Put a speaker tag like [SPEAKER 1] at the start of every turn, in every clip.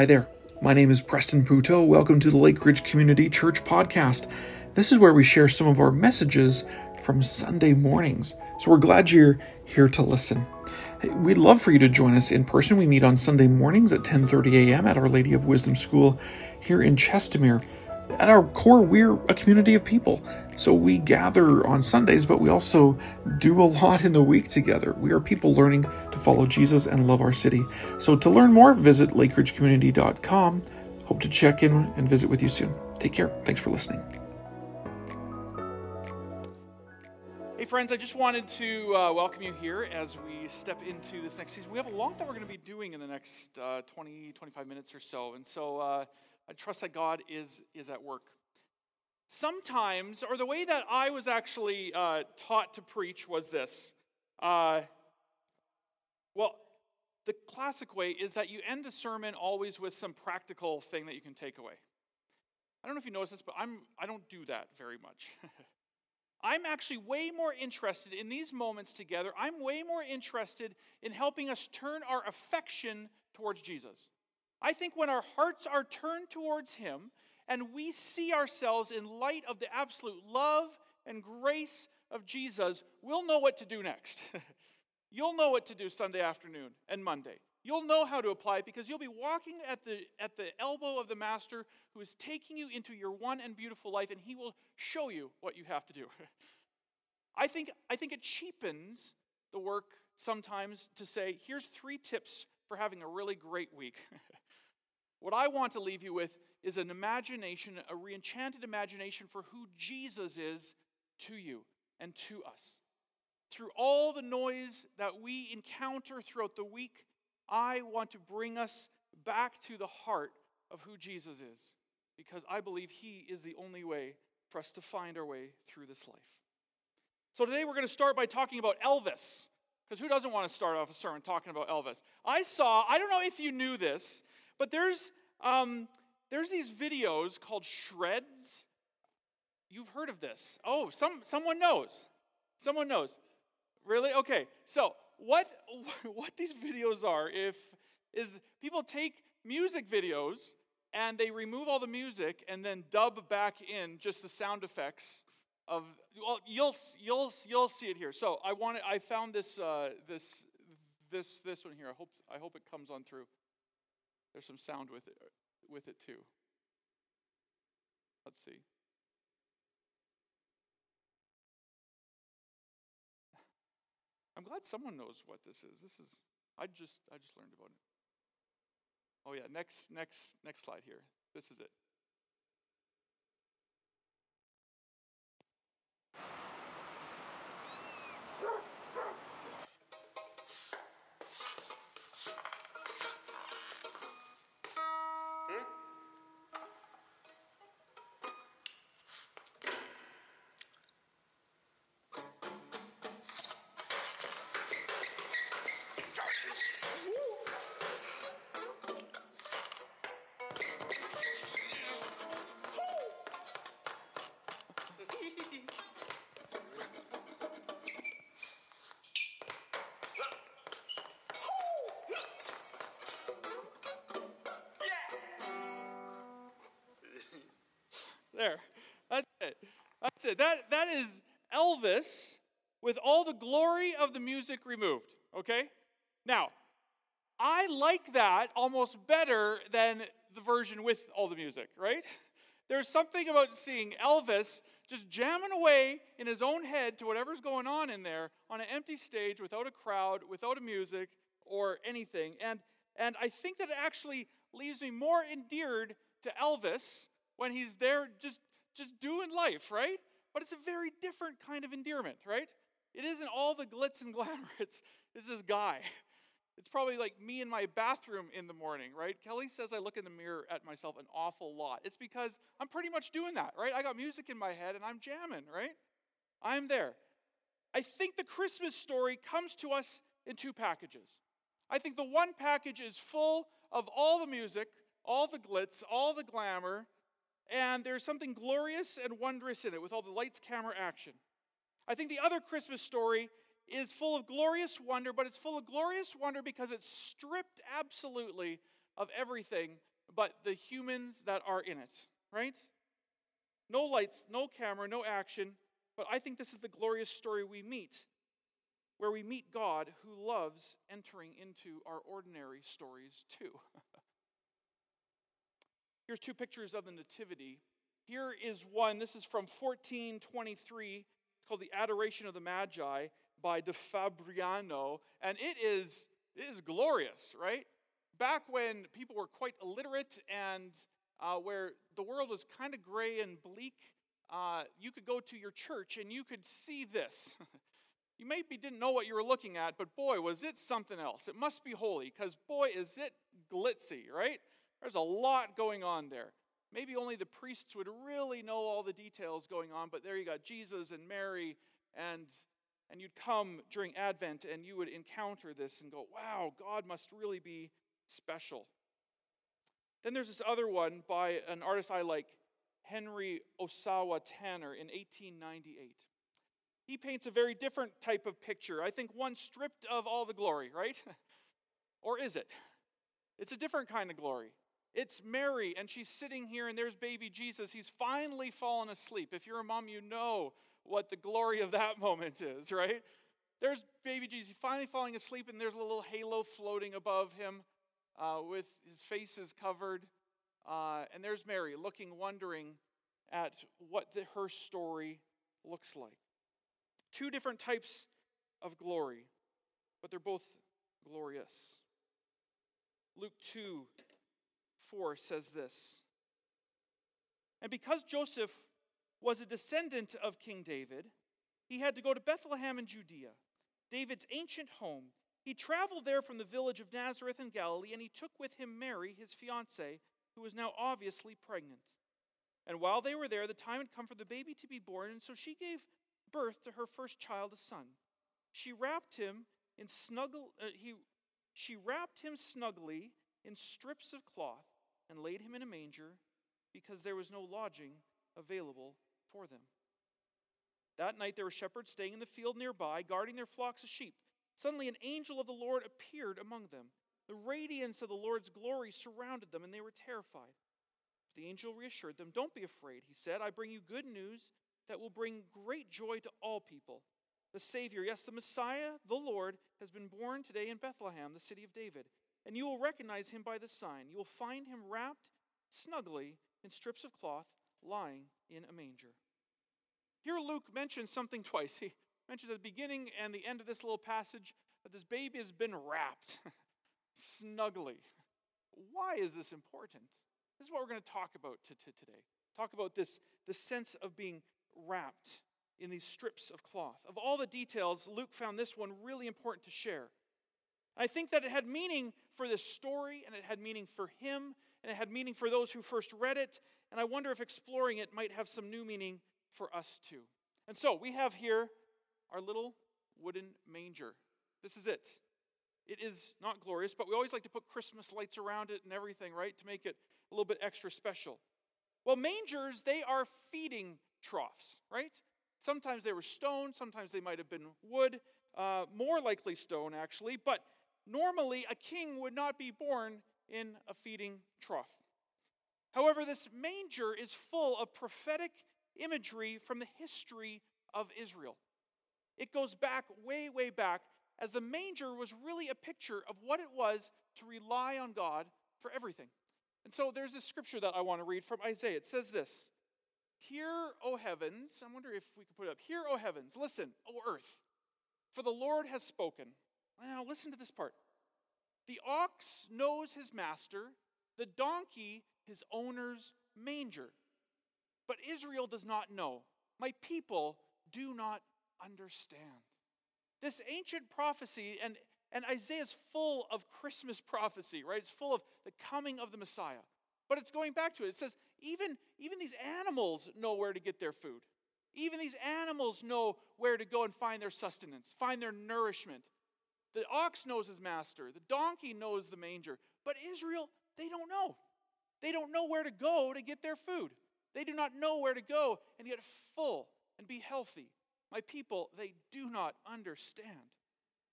[SPEAKER 1] Hi there. My name is Preston Puto. Welcome to the Lake Ridge Community Church podcast. This is where we share some of our messages from Sunday mornings. So we're glad you're here to listen. We'd love for you to join us in person. We meet on Sunday mornings at 10:30 a.m. at Our Lady of Wisdom School here in Chestermere. At our core, we're a community of people. So we gather on Sundays, but we also do a lot in the week together. We are people learning to follow Jesus and love our city. So to learn more, visit lakeridgecommunity.com. Hope to check in and visit with you soon. Take care. Thanks for listening.
[SPEAKER 2] Hey, friends, I just wanted to uh, welcome you here as we step into this next season. We have a lot that we're going to be doing in the next uh, 20, 25 minutes or so. And so uh, I trust that God is, is at work. Sometimes, or the way that I was actually uh, taught to preach was this. Uh, well, the classic way is that you end a sermon always with some practical thing that you can take away. I don't know if you noticed this, but I'm, I don't do that very much. I'm actually way more interested in these moments together. I'm way more interested in helping us turn our affection towards Jesus. I think when our hearts are turned towards Him and we see ourselves in light of the absolute love and grace of Jesus, we'll know what to do next. you'll know what to do Sunday afternoon and Monday. You'll know how to apply it because you'll be walking at the, at the elbow of the Master who is taking you into your one and beautiful life, and He will show you what you have to do. I think, I think it cheapens the work sometimes to say, here's three tips for having a really great week. What I want to leave you with is an imagination, a reenchanted imagination for who Jesus is to you and to us. Through all the noise that we encounter throughout the week, I want to bring us back to the heart of who Jesus is because I believe he is the only way for us to find our way through this life. So today we're going to start by talking about Elvis. Because who doesn't want to start off a sermon talking about Elvis? I saw, I don't know if you knew this, but there's um, there's these videos called shreds. You've heard of this? Oh, some someone knows. Someone knows. Really? Okay. So what what these videos are if is people take music videos and they remove all the music and then dub back in just the sound effects of well you'll you'll you'll see it here so i wanted i found this uh, this this this one here i hope i hope it comes on through there's some sound with it, with it too. Let's see. I'm glad someone knows what this is. This is I just I just learned about it. Oh yeah, next next next slide here. This is it. That's it. That, that is Elvis with all the glory of the music removed. Okay? Now, I like that almost better than the version with all the music, right? There's something about seeing Elvis just jamming away in his own head to whatever's going on in there on an empty stage without a crowd, without a music or anything. And and I think that it actually leaves me more endeared to Elvis when he's there just just doing life, right? But it's a very different kind of endearment, right? It isn't all the glitz and glamour. It's, it's this guy. It's probably like me in my bathroom in the morning, right? Kelly says I look in the mirror at myself an awful lot. It's because I'm pretty much doing that, right? I got music in my head and I'm jamming, right? I'm there. I think the Christmas story comes to us in two packages. I think the one package is full of all the music, all the glitz, all the glamour, and there's something glorious and wondrous in it with all the lights, camera, action. I think the other Christmas story is full of glorious wonder, but it's full of glorious wonder because it's stripped absolutely of everything but the humans that are in it, right? No lights, no camera, no action. But I think this is the glorious story we meet, where we meet God who loves entering into our ordinary stories too. Here's two pictures of the Nativity. Here is one, this is from 1423. It's called The Adoration of the Magi by De Fabriano. And it is, it is glorious, right? Back when people were quite illiterate and uh, where the world was kind of gray and bleak, uh, you could go to your church and you could see this. you maybe didn't know what you were looking at, but boy, was it something else. It must be holy, because boy, is it glitzy, right? There's a lot going on there. Maybe only the priests would really know all the details going on, but there you got Jesus and Mary, and, and you'd come during Advent and you would encounter this and go, wow, God must really be special. Then there's this other one by an artist I like, Henry Ossawa Tanner, in 1898. He paints a very different type of picture. I think one stripped of all the glory, right? or is it? It's a different kind of glory. It's Mary, and she's sitting here, and there's baby Jesus. He's finally fallen asleep. If you're a mom, you know what the glory of that moment is, right? There's baby Jesus finally falling asleep, and there's a little halo floating above him uh, with his face is covered. Uh, and there's Mary looking, wondering at what the, her story looks like. Two different types of glory, but they're both glorious. Luke 2 4 says this And because Joseph was a descendant of King David, he had to go to Bethlehem in Judea, David's ancient home he traveled there from the village of Nazareth in Galilee, and he took with him Mary, his fiancee, who was now obviously pregnant. And while they were there, the time had come for the baby to be born, and so she gave birth to her first child, a son. She wrapped him in snuggle, uh, he, she wrapped him snugly in strips of cloth and laid him in a manger because there was no lodging available for them. That night there were shepherds staying in the field nearby, guarding their flocks of sheep. Suddenly, an angel of the Lord appeared among them. The radiance of the Lord's glory surrounded them, and they were terrified. The angel reassured them, Don't be afraid, he said. I bring you good news that will bring great joy to all people. The Savior, yes, the Messiah, the Lord, has been born today in Bethlehem, the city of David. And you will recognize him by the sign. You will find him wrapped snugly in strips of cloth, lying in a manger. Here, Luke mentions something twice. He mentions at the beginning and the end of this little passage that this baby has been wrapped snugly. Why is this important? This is what we're going to talk about to, to today. Talk about this, the sense of being wrapped in these strips of cloth. Of all the details, Luke found this one really important to share. I think that it had meaning for this story, and it had meaning for him, and it had meaning for those who first read it, and I wonder if exploring it might have some new meaning for us too. And so we have here our little wooden manger. This is it. It is not glorious, but we always like to put Christmas lights around it and everything, right, to make it a little bit extra special. Well, mangers, they are feeding troughs, right? Sometimes they were stone, sometimes they might have been wood, uh, more likely stone, actually, but normally a king would not be born in a feeding trough. However, this manger is full of prophetic imagery from the history of Israel. It goes back way, way back, as the manger was really a picture of what it was to rely on God for everything. And so there's a scripture that I want to read from Isaiah. It says this Hear, O heavens. I wonder if we could put it up. Hear, O heavens. Listen, O earth. For the Lord has spoken. Now listen to this part. The ox knows his master, the donkey his owner's manger. But Israel does not know. My people do not understand. This ancient prophecy, and, and Isaiah is full of Christmas prophecy, right? It's full of the coming of the Messiah. But it's going back to it. It says, even, even these animals know where to get their food. Even these animals know where to go and find their sustenance, find their nourishment. The ox knows his master, the donkey knows the manger. But Israel, they don't know. They don't know where to go to get their food. They do not know where to go and get full and be healthy. My people, they do not understand.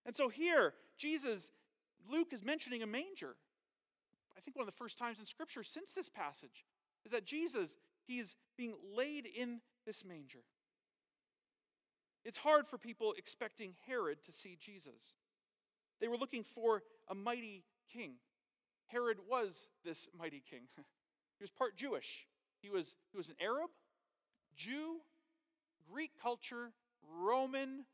[SPEAKER 2] And so here, Jesus, Luke is mentioning a manger. I think, one of the first times in Scripture since this passage is that Jesus, he's being laid in this manger. It's hard for people expecting Herod to see Jesus. They were looking for a mighty king. Herod was this mighty king. he was part Jewish. He was, he was an Arab, Jew, Greek culture, Roman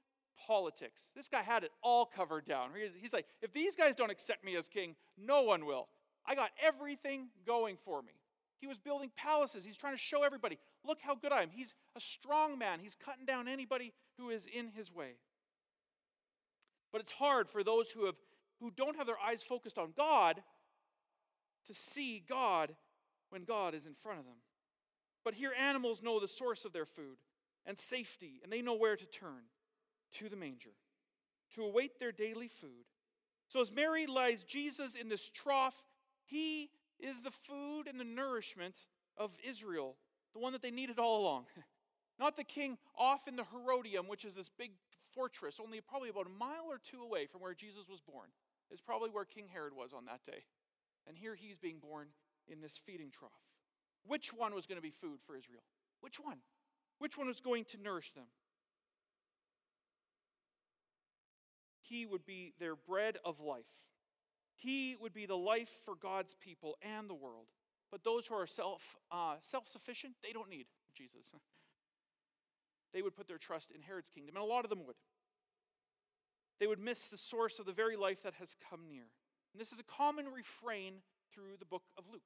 [SPEAKER 2] politics. This guy had it all covered down. He's like, if these guys don't accept me as king, no one will. I got everything going for me. He was building palaces. He's trying to show everybody, look how good I am. He's a strong man. He's cutting down anybody who is in his way. But it's hard for those who have who don't have their eyes focused on God to see God when God is in front of them. But here animals know the source of their food and safety, and they know where to turn to the manger to await their daily food. So as Mary lies Jesus in this trough, he is the food and the nourishment of Israel, the one that they needed all along. Not the king off in the Herodium, which is this big fortress, only probably about a mile or two away from where Jesus was born, is probably where King Herod was on that day. And here he's being born in this feeding trough. Which one was going to be food for Israel? Which one? Which one was going to nourish them? He would be their bread of life. He would be the life for God's people and the world. But those who are self uh, self sufficient, they don't need Jesus. they would put their trust in Herod's kingdom, and a lot of them would. They would miss the source of the very life that has come near. And this is a common refrain through the book of Luke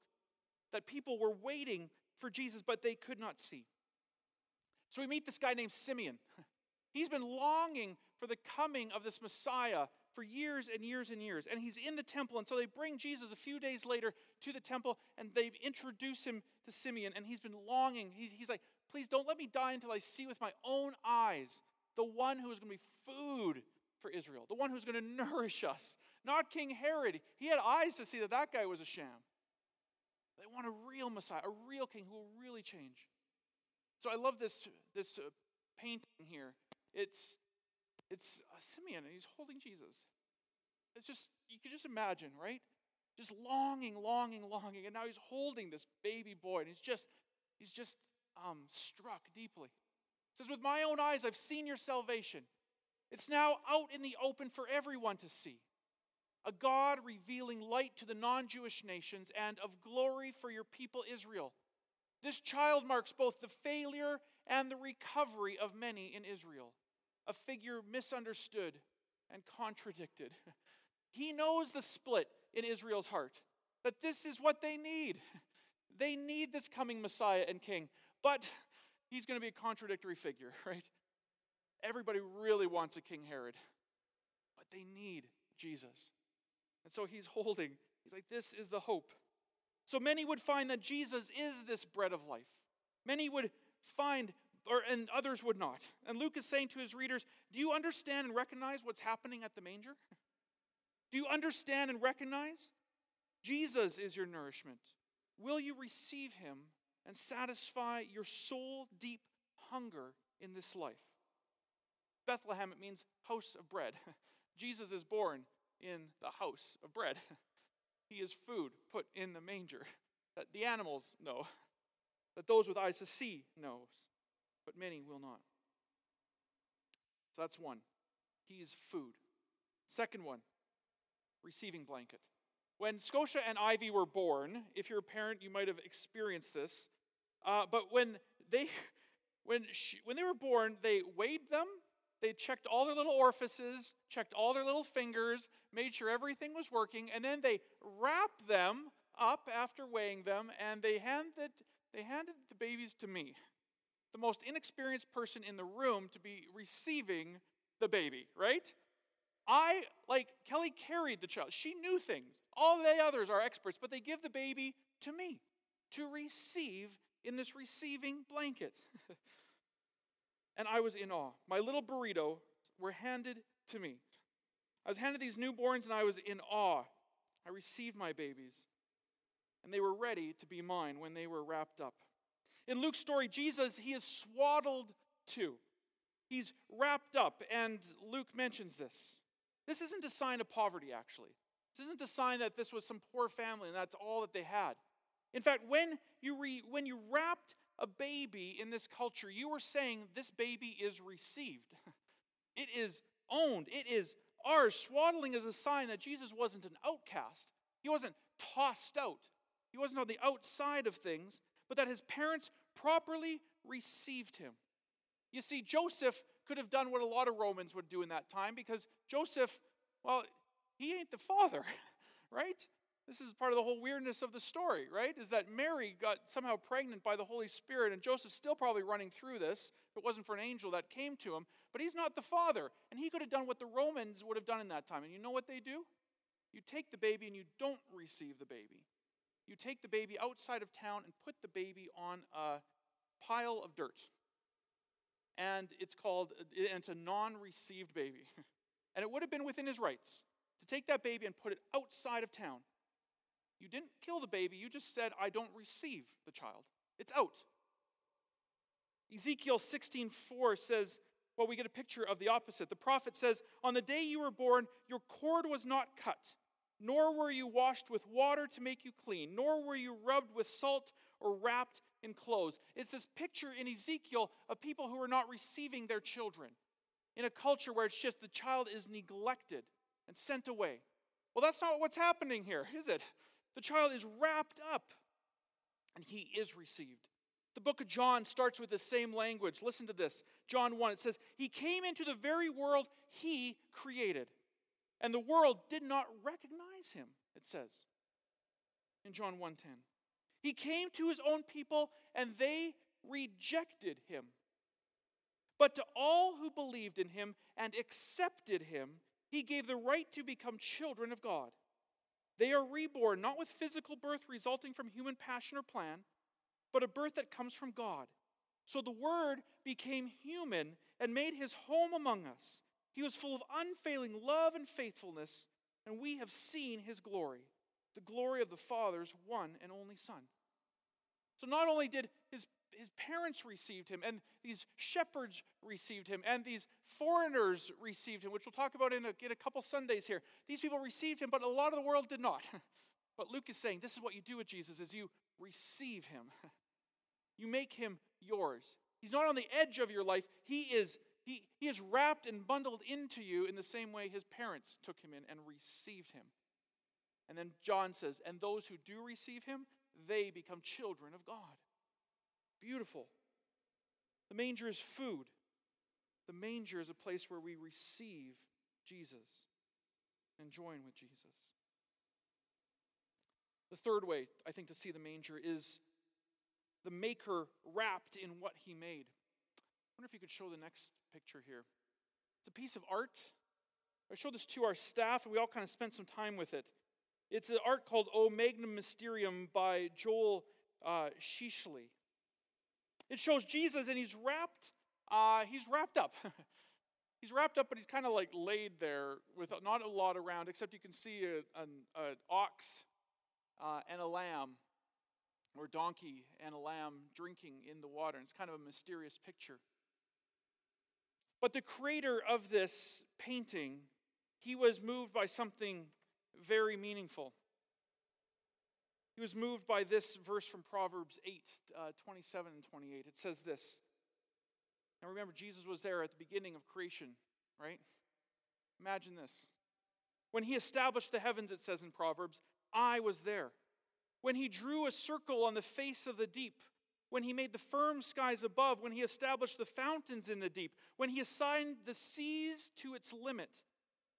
[SPEAKER 2] that people were waiting for Jesus, but they could not see. So we meet this guy named Simeon. He's been longing for the coming of this Messiah for years and years and years. And he's in the temple. And so they bring Jesus a few days later to the temple and they introduce him to Simeon. And he's been longing. He's, like, please don't let me die until I see with my own eyes the one who is going to be food for Israel, the one who's going to nourish us. Not King Herod. He had eyes to see that that guy was a sham. They want a real Messiah, a real king who will really change. So I love this, this uh, painting here. It's, it's Simeon, and he's holding Jesus. It's just, you can just imagine, right? Just longing, longing, longing. And now he's holding this baby boy, and he's just, he's just um, struck deeply. It says, With my own eyes, I've seen your salvation. It's now out in the open for everyone to see. A God revealing light to the non Jewish nations and of glory for your people Israel. This child marks both the failure and the recovery of many in Israel, a figure misunderstood and contradicted. He knows the split in Israel's heart, that this is what they need. They need this coming Messiah and King, but he's going to be a contradictory figure, right? Everybody really wants a King Herod, but they need Jesus. And so he's holding, he's like, this is the hope. So many would find that Jesus is this bread of life. Many would find, or, and others would not. And Luke is saying to his readers, Do you understand and recognize what's happening at the manger? Do you understand and recognize? Jesus is your nourishment. Will you receive him and satisfy your soul deep hunger in this life? Bethlehem, it means house of bread. Jesus is born in the house of bread. He is food put in the manger that the animals know, that those with eyes to see knows, but many will not. So that's one. He is food. Second one, receiving blanket. When Scotia and Ivy were born, if you're a parent, you might have experienced this. Uh, but when they, when she, when they were born, they weighed them. They checked all their little orifices, checked all their little fingers, made sure everything was working, and then they wrapped them up after weighing them, and they handed they handed the babies to me, the most inexperienced person in the room to be receiving the baby. Right? I, like, Kelly carried the child. She knew things. All the others are experts, but they give the baby to me to receive in this receiving blanket. and I was in awe. My little burrito were handed to me. I was handed these newborns and I was in awe. I received my babies, and they were ready to be mine when they were wrapped up. In Luke's story, Jesus, he is swaddled too. He's wrapped up, and Luke mentions this. This isn't a sign of poverty, actually. This isn't a sign that this was some poor family and that's all that they had. In fact, when you, re, when you wrapped a baby in this culture, you were saying this baby is received. It is owned. It is ours. Swaddling is a sign that Jesus wasn't an outcast. He wasn't tossed out. He wasn't on the outside of things, but that his parents properly received him. You see, Joseph could have done what a lot of Romans would do in that time because Joseph, well, he ain't the father, right? This is part of the whole weirdness of the story, right? Is that Mary got somehow pregnant by the Holy Spirit, and Joseph's still probably running through this if it wasn't for an angel that came to him, but he's not the father. And he could have done what the Romans would have done in that time. And you know what they do? You take the baby and you don't receive the baby. You take the baby outside of town and put the baby on a pile of dirt. And it's called, and it's a non received baby. And it would have been within his rights to take that baby and put it outside of town you didn't kill the baby, you just said, I don't receive the child. It's out. Ezekiel 16:4 says, well, we get a picture of the opposite. The prophet says, On the day you were born, your cord was not cut, nor were you washed with water to make you clean, nor were you rubbed with salt or wrapped in clothes. It's this picture in Ezekiel of people who are not receiving their children in a culture where it's just the child is neglected and sent away. Well, that's not what's happening here, is it? The child is wrapped up and he is received. The book of John starts with the same language. Listen to this. John 1, it says, He came into the very world he created, and the world did not recognize him, it says in John 1:10. He came to his own people, and they rejected him. But to all who believed in him and accepted him, he gave the right to become children of God. They are reborn, not with physical birth resulting from human passion or plan, but a birth that comes from God. So the Word became human and made his home among us. He was full of unfailing love and faithfulness, and we have seen his glory, the glory of the Father's one and only Son. So not only did his his parents received him, and these shepherds received him, and these foreigners received him, which we'll talk about in a, in a couple Sundays here. These people received him, but a lot of the world did not. But Luke is saying this is what you do with Jesus is you receive him. You make him yours. He's not on the edge of your life. He is he, he is wrapped and bundled into you in the same way his parents took him in and received him. And then John says, and those who do receive him, they become children of God. Beautiful. The manger is food. The manger is a place where we receive Jesus and join with Jesus. The third way, I think, to see the manger is the maker wrapped in what he made. I wonder if you could show the next picture here. It's a piece of art. I showed this to our staff, and we all kind of spent some time with it. It's an art called O Magnum Mysterium by Joel uh. It shows Jesus and he's wrapped, uh, he's wrapped up. he's wrapped up, but he's kind of like laid there with not a lot around, except you can see an ox uh, and a lamb, or donkey and a lamb drinking in the water. And it's kind of a mysterious picture. But the creator of this painting, he was moved by something very meaningful. He was moved by this verse from Proverbs 8 uh, 27 and 28. It says this. Now remember, Jesus was there at the beginning of creation, right? Imagine this. When he established the heavens, it says in Proverbs, I was there. When he drew a circle on the face of the deep, when he made the firm skies above, when he established the fountains in the deep, when he assigned the seas to its limit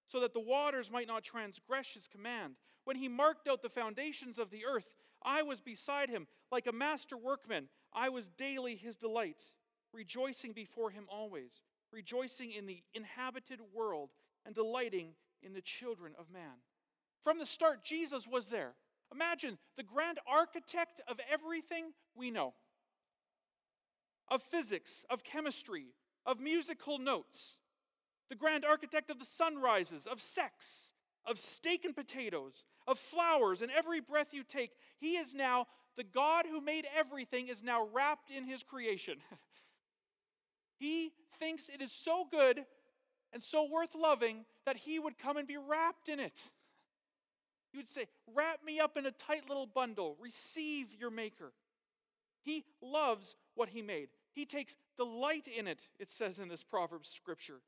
[SPEAKER 2] so that the waters might not transgress his command. When he marked out the foundations of the earth, I was beside him, like a master workman. I was daily his delight, rejoicing before him always, rejoicing in the inhabited world, and delighting in the children of man. From the start, Jesus was there. Imagine the grand architect of everything we know of physics, of chemistry, of musical notes the grand architect of the sunrises, of sex, of steak and potatoes, of flowers, and every breath you take. He is now, the God who made everything, is now wrapped in his creation. he thinks it is so good and so worth loving that he would come and be wrapped in it. He would say, Wrap me up in a tight little bundle. Receive your Maker. He loves what He made. He takes delight in it, it says in this Proverbs scripture,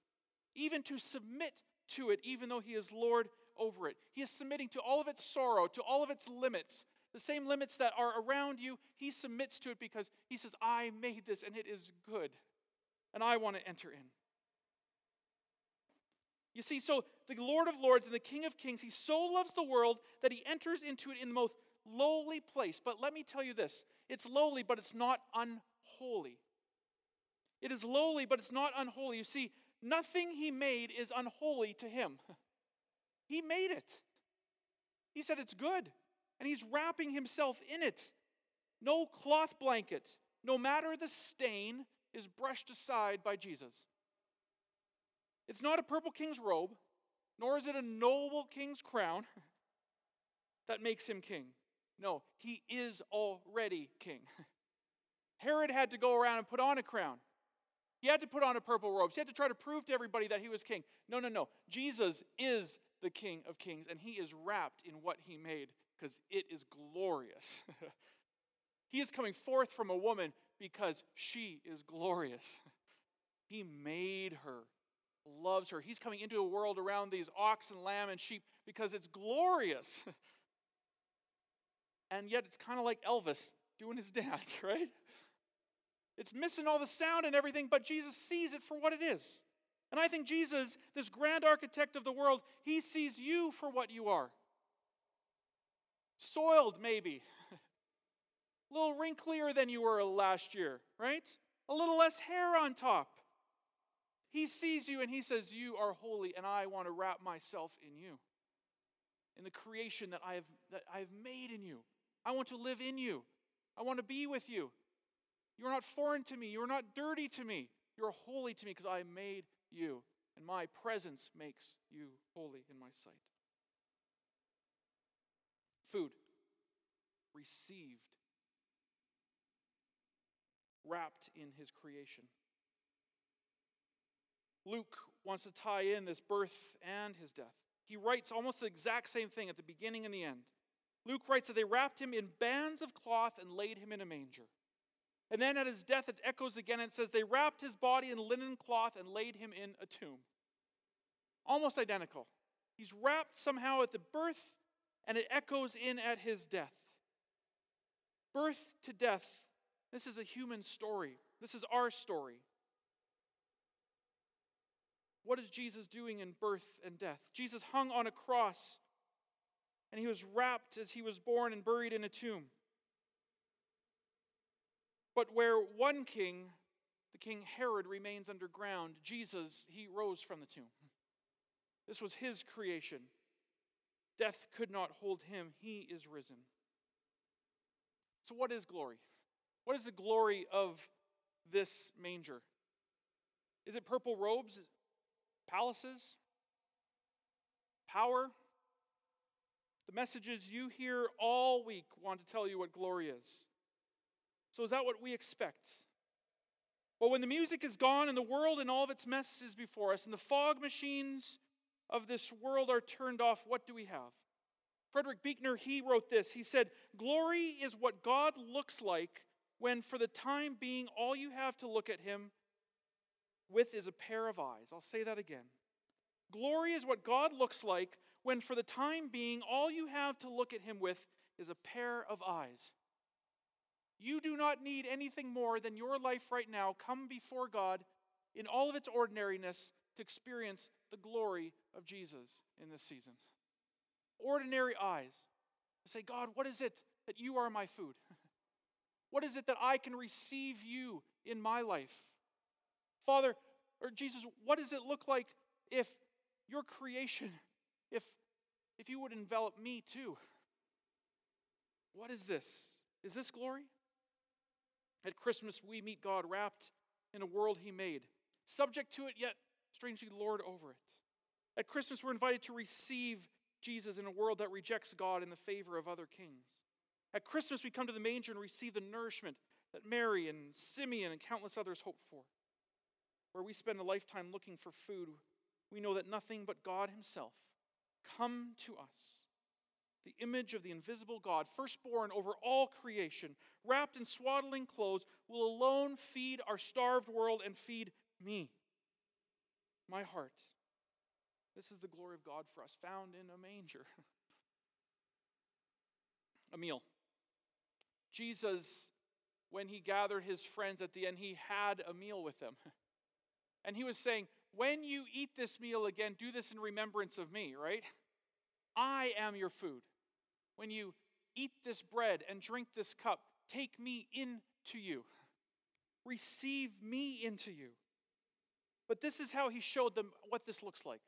[SPEAKER 2] even to submit to it, even though He is Lord over it. He is submitting to all of its sorrow, to all of its limits, the same limits that are around you. He submits to it because He says, I made this and it is good, and I want to enter in. You see, so the Lord of Lords and the King of Kings, he so loves the world that he enters into it in the most lowly place. But let me tell you this it's lowly, but it's not unholy. It is lowly, but it's not unholy. You see, nothing he made is unholy to him. He made it. He said it's good, and he's wrapping himself in it. No cloth blanket, no matter the stain, is brushed aside by Jesus. It's not a purple king's robe, nor is it a noble king's crown that makes him king. No, he is already king. Herod had to go around and put on a crown. He had to put on a purple robe. He had to try to prove to everybody that he was king. No, no, no. Jesus is the King of Kings, and he is wrapped in what he made because it is glorious. he is coming forth from a woman because she is glorious. he made her loves her. He's coming into a world around these ox and lamb and sheep because it's glorious. and yet it's kind of like Elvis doing his dance, right? It's missing all the sound and everything, but Jesus sees it for what it is. And I think Jesus, this grand architect of the world, he sees you for what you are. Soiled, maybe. a little wrinklier than you were last year, right? A little less hair on top. He sees you and he says, You are holy, and I want to wrap myself in you, in the creation that I have, that I have made in you. I want to live in you. I want to be with you. You are not foreign to me. You are not dirty to me. You are holy to me because I made you, and my presence makes you holy in my sight. Food received, wrapped in his creation. Luke wants to tie in this birth and his death. He writes almost the exact same thing at the beginning and the end. Luke writes that they wrapped him in bands of cloth and laid him in a manger. And then at his death, it echoes again and says they wrapped his body in linen cloth and laid him in a tomb. Almost identical. He's wrapped somehow at the birth, and it echoes in at his death. Birth to death, this is a human story. This is our story. What is Jesus doing in birth and death? Jesus hung on a cross and he was wrapped as he was born and buried in a tomb. But where one king, the king Herod, remains underground, Jesus, he rose from the tomb. This was his creation. Death could not hold him. He is risen. So, what is glory? What is the glory of this manger? Is it purple robes? palaces, power. The messages you hear all week want to tell you what glory is. So, is that what we expect? Well, when the music is gone and the world and all of its mess is before us, and the fog machines of this world are turned off, what do we have? Frederick Buechner, he wrote this. He said, Glory is what God looks like when, for the time being, all you have to look at Him with is a pair of eyes. I'll say that again. Glory is what God looks like when, for the time being, all you have to look at Him with is a pair of eyes. You do not need anything more than your life right now come before God in all of its ordinariness to experience the glory of Jesus in this season. Ordinary eyes. Say, God, what is it that you are my food? What is it that I can receive you in my life? Father, or Jesus, what does it look like if your creation, if, if you would envelop me too? What is this? Is this glory? At Christmas, we meet God wrapped in a world He made, subject to it, yet strangely Lord over it. At Christmas, we're invited to receive Jesus in a world that rejects God in the favor of other kings. At Christmas, we come to the manger and receive the nourishment that Mary and Simeon and countless others hoped for where we spend a lifetime looking for food, we know that nothing but God Himself come to us the image of the invisible God, firstborn over all creation, wrapped in swaddling clothes, will alone feed our starved world and feed me, my heart. This is the glory of God for us, found in a manger. a meal. Jesus, when he gathered his friends at the end, he had a meal with them. And he was saying, When you eat this meal again, do this in remembrance of me, right? I am your food. When you eat this bread and drink this cup, take me into you. Receive me into you. But this is how he showed them what this looks like.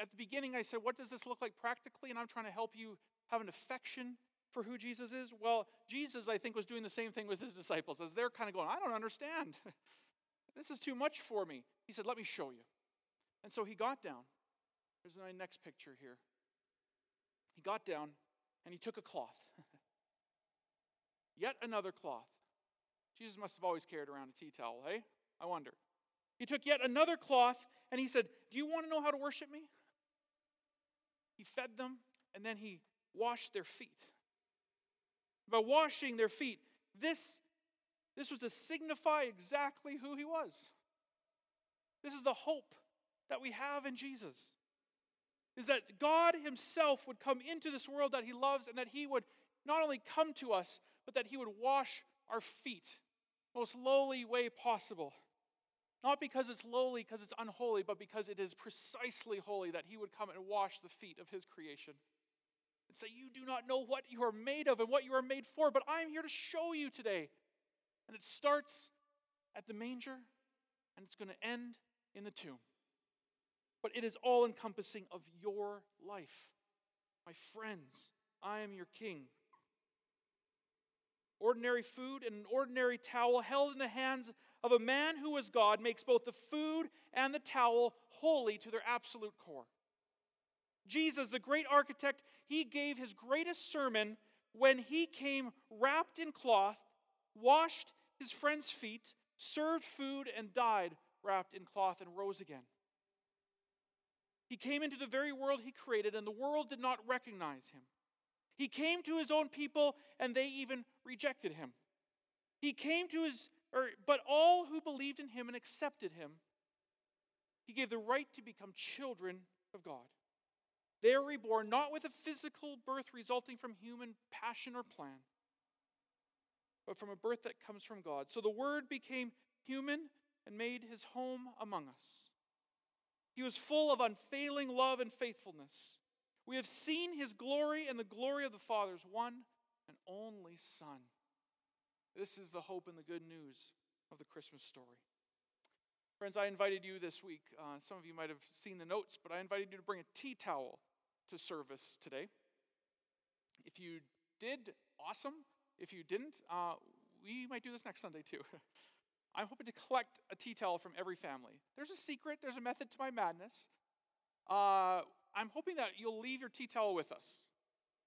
[SPEAKER 2] At the beginning, I said, What does this look like practically? And I'm trying to help you have an affection for who Jesus is? Well, Jesus, I think, was doing the same thing with his disciples as they're kind of going, I don't understand. this is too much for me. He said, Let me show you. And so he got down. There's my next picture here. He got down and he took a cloth. Yet another cloth. Jesus must have always carried around a tea towel, hey? I wonder. He took yet another cloth and he said, Do you want to know how to worship me? He fed them and then he washed their feet by washing their feet. This, this was to signify exactly who he was. This is the hope that we have in Jesus. Is that God Himself would come into this world that He loves and that He would not only come to us, but that He would wash our feet most lowly way possible. Not because it's lowly, because it's unholy, but because it is precisely holy that He would come and wash the feet of His creation and say, You do not know what you are made of and what you are made for, but I'm here to show you today. And it starts at the manger and it's going to end in the tomb. But it is all encompassing of your life. My friends, I am your king. Ordinary food and an ordinary towel held in the hands of a man who is God makes both the food and the towel holy to their absolute core. Jesus, the great architect, he gave his greatest sermon when he came wrapped in cloth, washed his friends' feet, served food, and died wrapped in cloth and rose again. He came into the very world he created, and the world did not recognize him. He came to his own people, and they even rejected him. He came to his, or, but all who believed in him and accepted him, he gave the right to become children of God. They are reborn not with a physical birth resulting from human passion or plan, but from a birth that comes from God. So the Word became human and made his home among us. He was full of unfailing love and faithfulness. We have seen his glory and the glory of the Father's one and only Son. This is the hope and the good news of the Christmas story. Friends, I invited you this week. Uh, some of you might have seen the notes, but I invited you to bring a tea towel to service today. If you did, awesome. If you didn't, uh, we might do this next Sunday too. I'm hoping to collect a tea towel from every family. There's a secret, there's a method to my madness. Uh, I'm hoping that you'll leave your tea towel with us.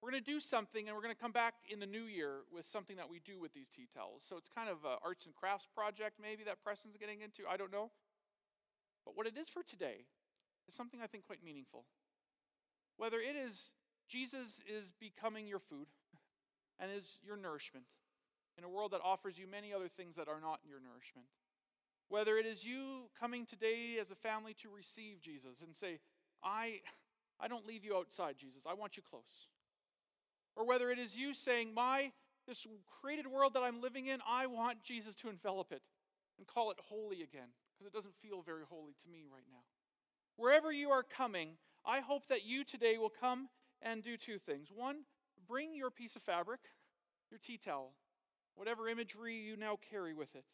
[SPEAKER 2] We're going to do something, and we're going to come back in the new year with something that we do with these tea towels. So it's kind of an arts and crafts project, maybe, that Preston's getting into. I don't know. But what it is for today is something I think quite meaningful. Whether it is Jesus is becoming your food and is your nourishment in a world that offers you many other things that are not your nourishment. Whether it is you coming today as a family to receive Jesus and say, I, I don't leave you outside, Jesus. I want you close. Or whether it is you saying, My this created world that I'm living in, I want Jesus to envelop it and call it holy again, because it doesn't feel very holy to me right now. Wherever you are coming, I hope that you today will come and do two things. One, bring your piece of fabric, your tea towel, whatever imagery you now carry with it.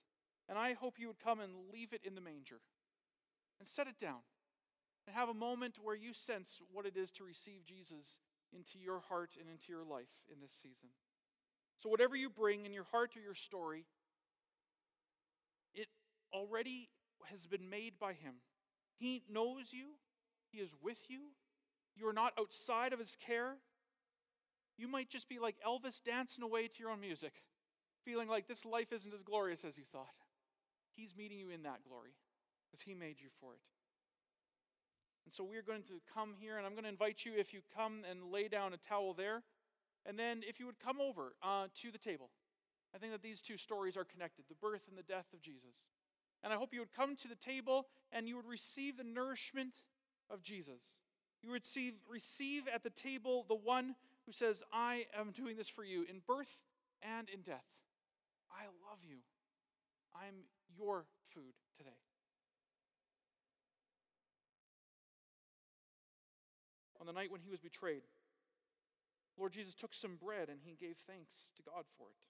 [SPEAKER 2] And I hope you would come and leave it in the manger and set it down and have a moment where you sense what it is to receive Jesus into your heart and into your life in this season. So, whatever you bring in your heart or your story, it already has been made by Him. He knows you, He is with you. You are not outside of His care. You might just be like Elvis dancing away to your own music, feeling like this life isn't as glorious as you thought. He's meeting you in that glory because He made you for it. And so we're going to come here, and I'm going to invite you if you come and lay down a towel there, and then if you would come over uh, to the table. I think that these two stories are connected the birth and the death of Jesus. And I hope you would come to the table and you would receive the nourishment of Jesus. You would receive, receive at the table the one who says, I am doing this for you in birth and in death. I love you. I'm your food today. On the night when he was betrayed, Lord Jesus took some bread and he gave thanks to God for it.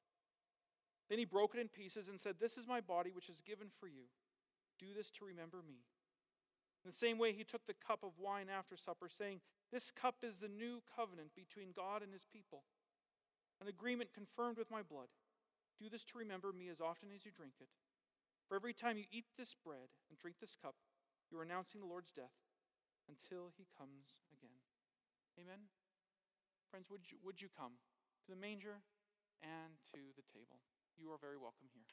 [SPEAKER 2] Then he broke it in pieces and said, This is my body, which is given for you. Do this to remember me. In the same way, he took the cup of wine after supper, saying, This cup is the new covenant between God and his people, an agreement confirmed with my blood. Do this to remember me as often as you drink it. For every time you eat this bread and drink this cup, you are announcing the Lord's death until he comes again. Amen. Friends, would you, would you come to the manger and to the table? You are very welcome here.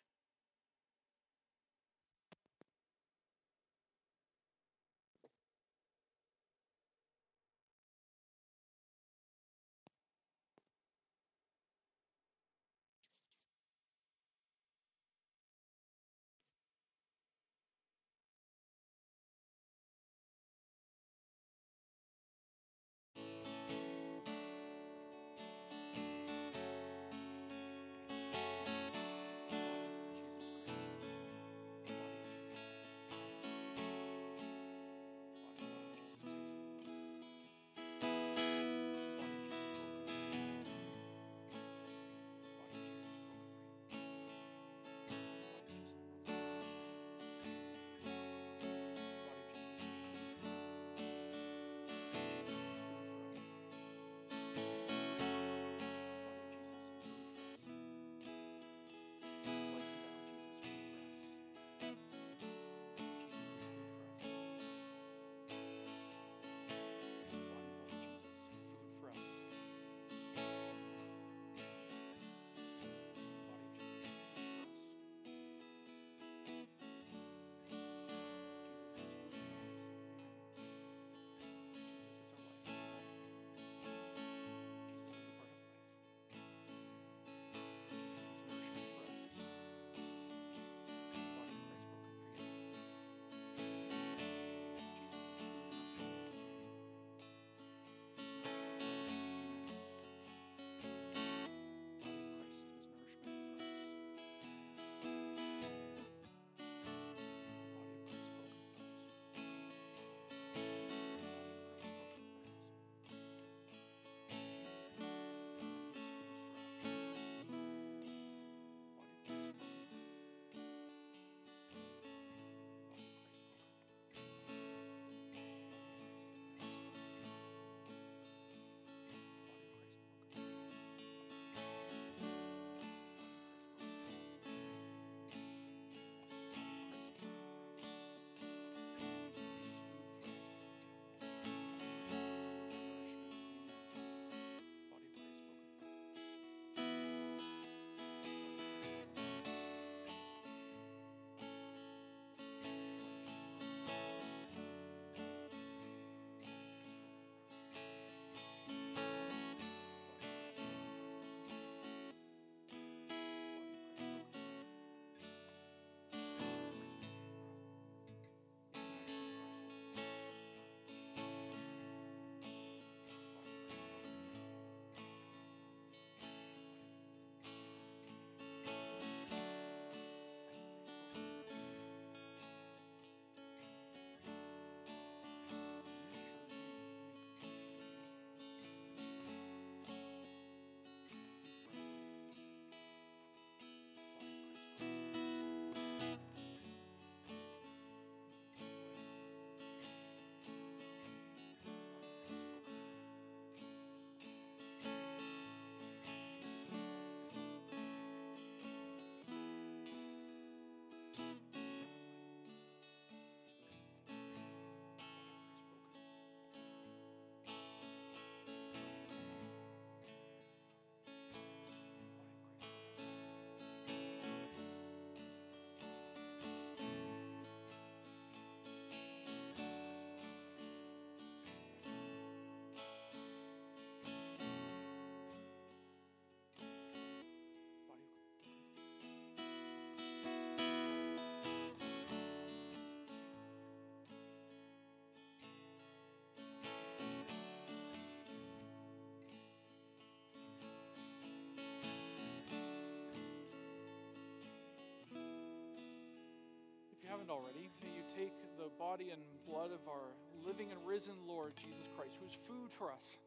[SPEAKER 2] Already, may you take the body and blood of our living and risen Lord Jesus Christ, who is food for us.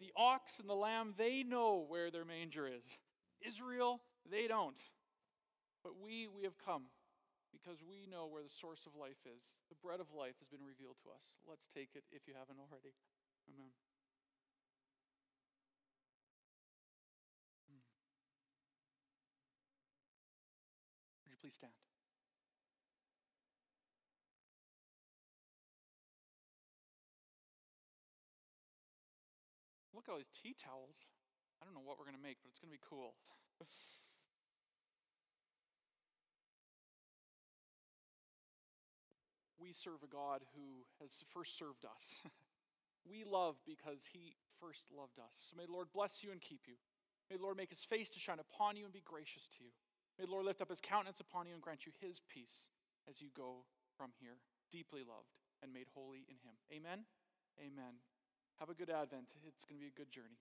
[SPEAKER 2] The ox and the lamb, they know where their manger is. Israel, they don't. But we, we have come because we know where the source of life is. The bread of life has been revealed to us. Let's take it if you haven't already. Amen. Hmm. Would you please stand? Look at all these tea towels. I don't know what we're going to make, but it's going to be cool. we serve a God who has first served us. we love because he first loved us. So may the Lord bless you and keep you. May the Lord make his face to shine upon you and be gracious to you. May the Lord lift up his countenance upon you and grant you his peace as you go from here, deeply loved and made holy in him. Amen. Amen. Have a good Advent. It's going to be a good journey.